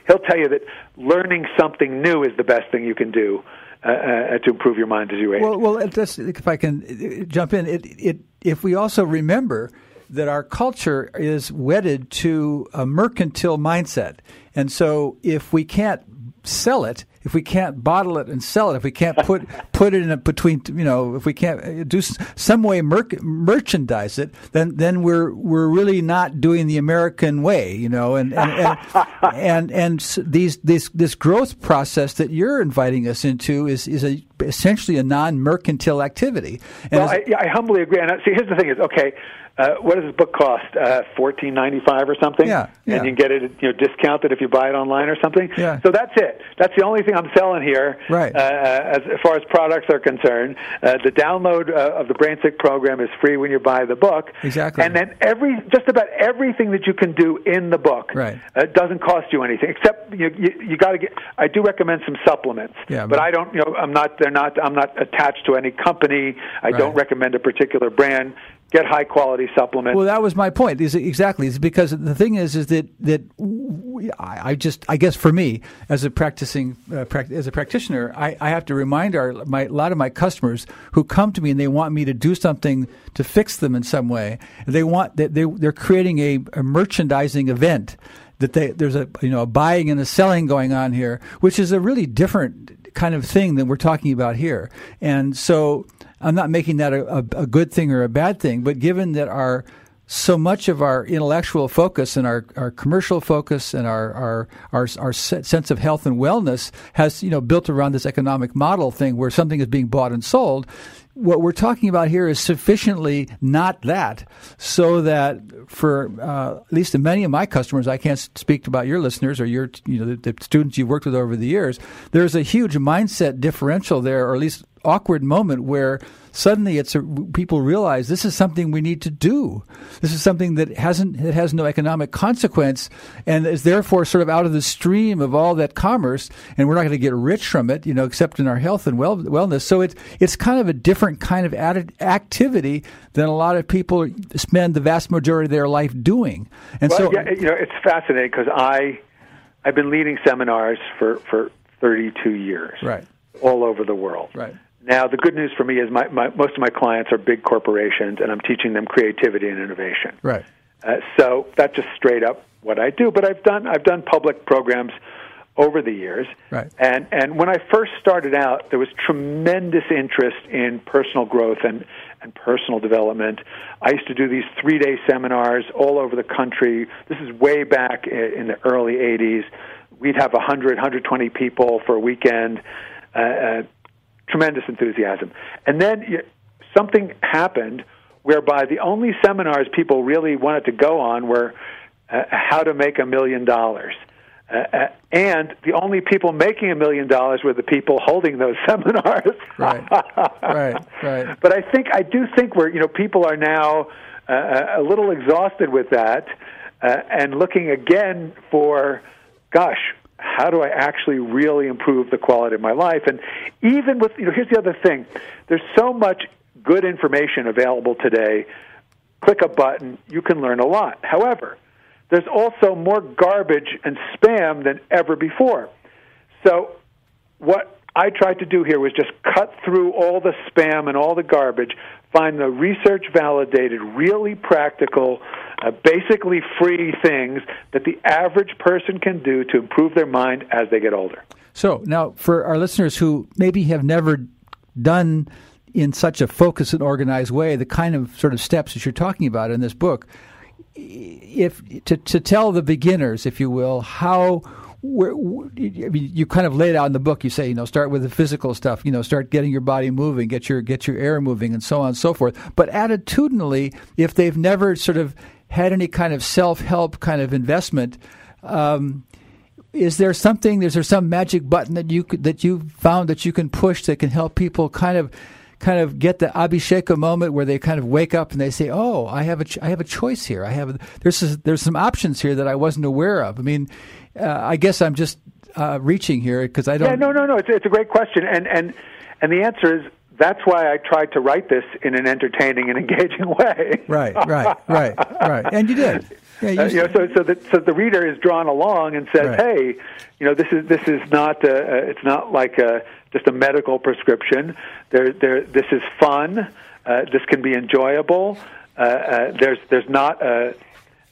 He'll tell you that learning something new is the best thing you can do. Uh, uh, uh, to improve your mind as you age. Well, well, if I can uh, jump in, it, it, if we also remember that our culture is wedded to a mercantile mindset, and so if we can't sell it, if we can't bottle it and sell it, if we can't put [LAUGHS] put it in a, between, you know, if we can't uh, do some way mer- merchandise it, then then we're we're really not doing the American way, you know, and and and, [LAUGHS] and, and these this this growth process that you're inviting us into is is a essentially a non mercantile activity. And well, I, I humbly agree. And see, here's the thing: is okay uh, what does this book cost? Uh, Fourteen ninety five or something. Yeah, yeah. And you can get it, you know, discounted if you buy it online or something. Yeah. So that's it. That's the only thing I'm selling here. Right. Uh, as, as far as products are concerned, uh, the download uh, of the Brain Sync program is free when you buy the book. Exactly. And then every, just about everything that you can do in the book, right. uh, doesn't cost you anything except you, you, you got to get. I do recommend some supplements. Yeah. But I don't. You know, I'm not. They're not. I'm not attached to any company. I Right. don't recommend a particular brand get high quality supplements. Well, that was my point. Is exactly is because the thing is is that that we, I, I just I guess for me as a practicing uh, pract- as a practitioner, I, I have to remind our my a lot of my customers who come to me and they want me to do something to fix them in some way. They want that they they're creating a, a merchandising event that they there's a you know a buying and a selling going on here, which is a really different kind of thing than we're talking about here. And so I'm not making that a, a, good thing or a bad thing, but given that our so much of our intellectual focus and our, our commercial focus and our, our, our, our sense of health and wellness has, you know, built around this economic model thing where something is being bought and sold. What we're talking about here is sufficiently not that, so that for uh, at least many of my customers, I can't speak about your listeners or your, you know, the, the students you've worked with over the years. There's a huge mindset differential there, or at least awkward moment where suddenly it's a, people realize this is something we need to do. This is something that hasn't it has no economic consequence and is therefore sort of out of the stream of all that commerce. And we're not going to get rich from it, you know, except in our health and well, wellness. So it's it's kind of a different kind of added activity than a lot of people spend the vast majority of their life doing. And well, so, yeah, you know, it's fascinating because I I've been leading seminars for for 32 years, right, all over the world, right. Now, the good news for me is my, my, most of my clients are big corporations, and I'm teaching them creativity and innovation. Right. Uh, so that's just straight up what I do. But I've done I've done public programs over the years. Right. And and when I first started out, there was tremendous interest in personal growth and and personal development. I used to do these three day seminars all over the country. This is way back in the early '80s. We'd have 100, 120 people for a weekend. Uh, uh, tremendous enthusiasm. And then you, something happened whereby the only seminars people really wanted to go on were uh, how to make a million dollars. Uh, uh, and the only people making a million dollars were the people holding those [LAUGHS] seminars. right, right, right. But I think I do think we're you know people are now uh, a little exhausted with that uh, and looking again for, gosh, how do I actually really improve the quality of my life? And even with, you know, here's the other thing there's so much good information available today. Click a button, you can learn a lot. However, there's also more garbage and spam than ever before. So, what I tried to do here was just cut through all the spam and all the garbage, find the research validated, really practical, uh, basically free things that the average person can do to improve their mind as they get older. So, now for our listeners who maybe have never done in such a focused and organized way the kind of sort of steps that you're talking about in this book, if to, to tell the beginners, if you will, how where, I mean, you kind of lay it out in the book. You say, you know, start with the physical stuff. You know, start getting your body moving, get your get your air moving, and so on and so forth. But attitudinally, if they've never sort of had any kind of self help kind of investment, um, is there something? Is there some magic button that you that you found that you can push that can help people kind of kind of get the abhisheka moment where they kind of wake up and they say, "Oh, I have a ch- I have a choice here. I have a, there's a, there's some options here that I wasn't aware of." I mean, uh, I guess I'm just uh, reaching here because I don't. Yeah, no, no, no. It's it's a great question, and and and the answer is that's why I tried to write this in an entertaining and [LAUGHS] engaging way. right, right, right, right, and you did. Yeah, you Uh, you know, so so that so the reader is drawn along and says, Right. "Hey, you know, this is this is not uh, it's not like a, just a medical prescription. There, there, this is fun. Uh, this can be enjoyable. Uh, uh, there's there's not uh,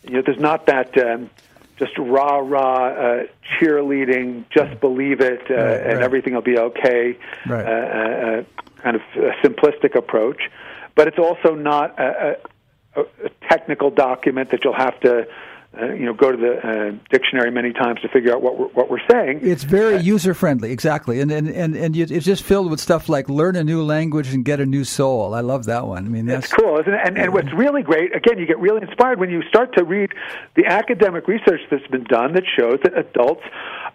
you know there's not that." Um, just rah rah uh, cheerleading, just believe it, uh, Right, and right. everything will be okay. Right. Uh, uh, uh, kind of a simplistic approach, but it's also not a, a, a technical document that you'll have to, uh, you know, go to the uh, dictionary many times to figure out what we're, what we're saying. It's very user friendly, exactly, and and and and you, it's just filled with stuff like learn a new language and get a new soul. I love that one. I mean, that's It's cool, isn't it? And, and what's really great, again, you get really inspired when you start to read the academic research that's been done that shows that adults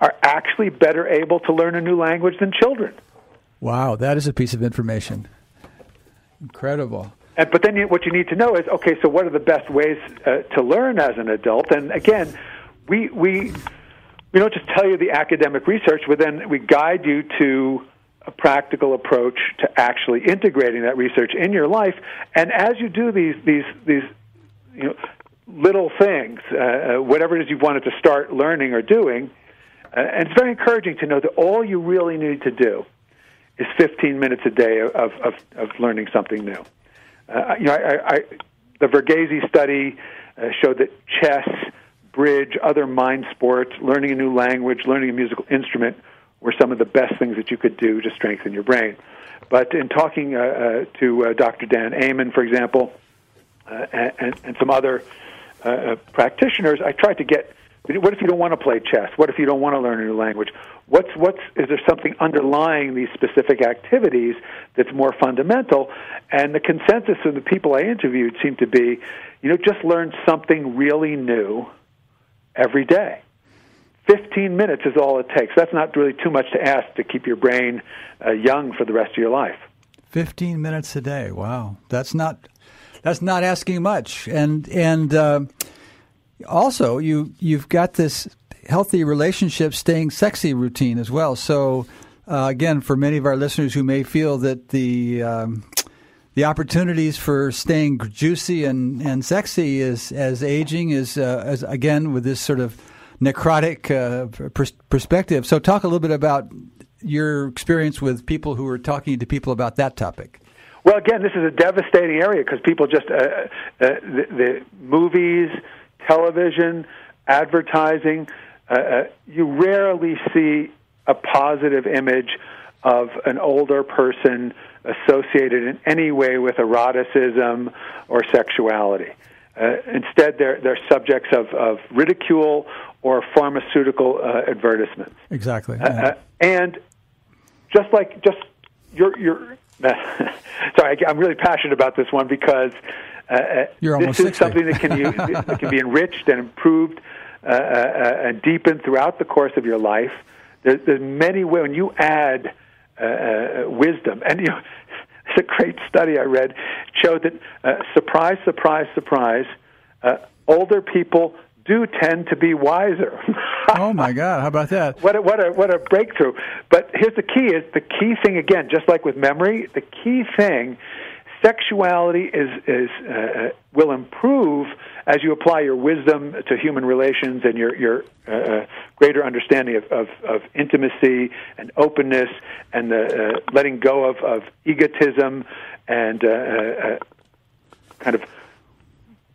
are actually better able to learn a new language than children. wow. That is a piece of information. Incredible. And, but then you, what you need to know is okay. So what are the best ways uh, to learn as an adult? And again, we we we don't just tell you the academic research, but then we guide you to a practical approach to actually integrating that research in your life. And as you do these these these you know little things, uh, uh, whatever it is you've wanted to start learning or doing, uh, and it's very encouraging to know that all you really need to do is 15 minutes a day of of, of learning something new. Uh, you know, I, I, the Verghese study uh, showed that chess, bridge, other mind sports, learning a new language, learning a musical instrument were some of the best things that you could do to strengthen your brain. But in talking uh, uh, to uh, Dr. Dan Amen, for example, and, and some other practitioners, I tried to get. What if you don't want to play chess? What if you don't want to learn a new language? What's what's is there something underlying these specific activities that's more fundamental? And the consensus of the people I interviewed seemed to be, you know, just learn something really new every day. 15 minutes is all it takes. That's not really too much to ask to keep your brain uh, young for the rest of your life. 15 minutes a day. Wow. That's not that's not asking much. And and uh, also you you've got this healthy relationship staying sexy routine as well. So uh, again, for many of our listeners who may feel that the um, the opportunities for staying juicy and, and sexy is as aging is uh, as again with this sort of necrotic uh, pers- perspective. So talk a little bit about your experience with people who are talking to people about that topic. Well, again, this is a devastating area because people just uh, uh, the, the movies, television, advertising. Uh, uh, you rarely see a positive image of an older person associated in any way with eroticism or sexuality. Uh, instead, they're, they're subjects of, of ridicule or pharmaceutical uh, advertisements. Exactly. Uh, uh, and just like just your your [LAUGHS] sorry, I'm really passionate about this one because uh, You're this almost is 60. something that can you, [LAUGHS] that can be enriched and improved uh, uh, and deepened throughout the course of your life. There, there's many ways when you add uh, uh, wisdom, and you know, [LAUGHS] it's a great study I read showed that uh, surprise, surprise, surprise, uh, older people do tend to be wiser. [LAUGHS] oh my God! How about that? What a, what a what a breakthrough! But here's the key: is the key thing again, just like with memory, the key thing, sexuality is is uh, will improve as you apply your wisdom to human relations and your your uh, uh, greater understanding of, of, of intimacy and openness and the uh, letting go of, of egotism and uh, uh, kind of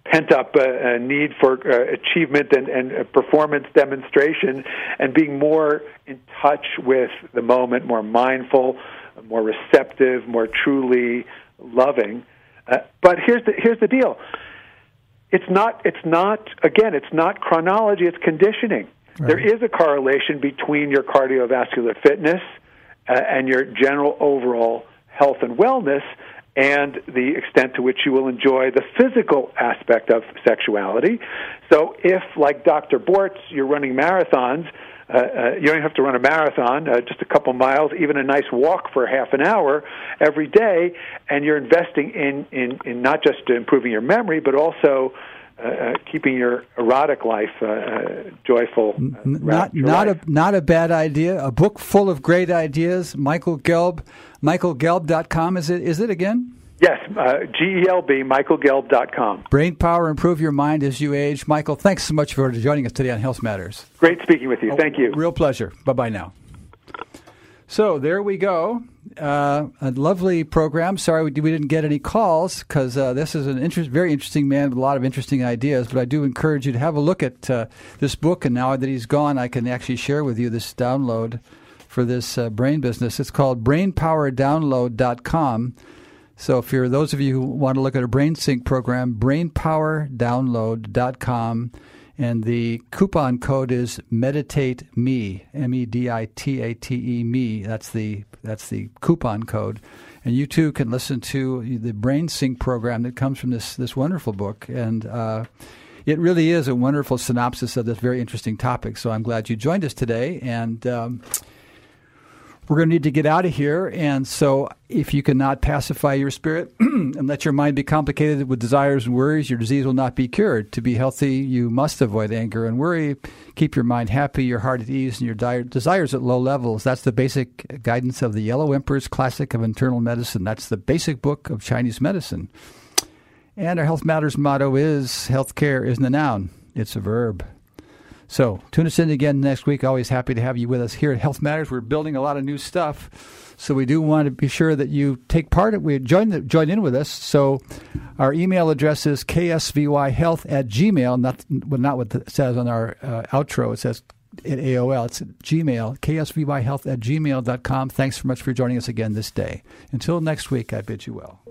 pent up uh, uh, need for uh, achievement and, and uh, performance demonstration and being more in touch with the moment, more mindful, more receptive, more truly loving. Uh, but here's the here's the deal. It's not it's not again, it's not chronology, it's conditioning. Right. There is a correlation between your cardiovascular fitness uh, and your general overall health and wellness and the extent to which you will enjoy the physical aspect of sexuality. So, if, like Dr. Bortz, you're running marathons, uh, uh, you don't have to run a marathon, uh, just a couple miles, even a nice walk for half an hour every day, and you're investing in, in, in not just improving your memory, but also uh, uh, keeping your erotic life uh, uh, joyful. Uh, not not life. a not a bad idea. A book full of great ideas. Michael Gelb, michaelgelb.com is it is it again? Yes, uh, G-E-L-B, michaelgelb.com. Brain power, improve your mind as you age. Michael, thanks so much for joining us today on Health Matters. Great speaking with you. Thank you. Real pleasure. Bye-bye now. So there we go. Uh, a lovely program. Sorry we, we didn't get any calls because uh, this is an interest, very interesting man with a lot of interesting ideas. But I do encourage you to have a look at uh, this book. And now that he's gone, I can actually share with you this download for this uh, brain business. It's called BrainPowerDownload.com. So if you're those of you who want to look at a brain sync program, BrainPowerDownload.com. And the coupon code is meditate me, M E D I T A T E me. That's the that's the coupon code. And you too can listen to the Brain Sync program that comes from this this wonderful book. And uh, it really is a wonderful synopsis of this very interesting topic. So I'm glad you joined us today. And um, we're going to need to get out of here. And so, if you cannot pacify your spirit [CLEARS THROAT] and let your mind be complicated with desires and worries, your disease will not be cured. To be healthy, you must avoid anger and worry. Keep your mind happy, your heart at ease, and your desires at low levels. That's the basic guidance of the Yellow Emperor's Classic of Internal Medicine. That's the basic book of Chinese medicine. And our Health Matters motto is healthcare isn't a noun, it's a verb. So tune us in again next week. Always happy to have you with us here at Health Matters. We're building a lot of new stuff. So we do want to be sure that you take part. We join the, join in with us. So our email address is ksvyhealth at gmail. Not not what it says on our uh, outro. It says at AOL. It's Gmail. ksvyhealth at gmail.com. Thanks so much for joining us again this day. Until next week, I bid you well.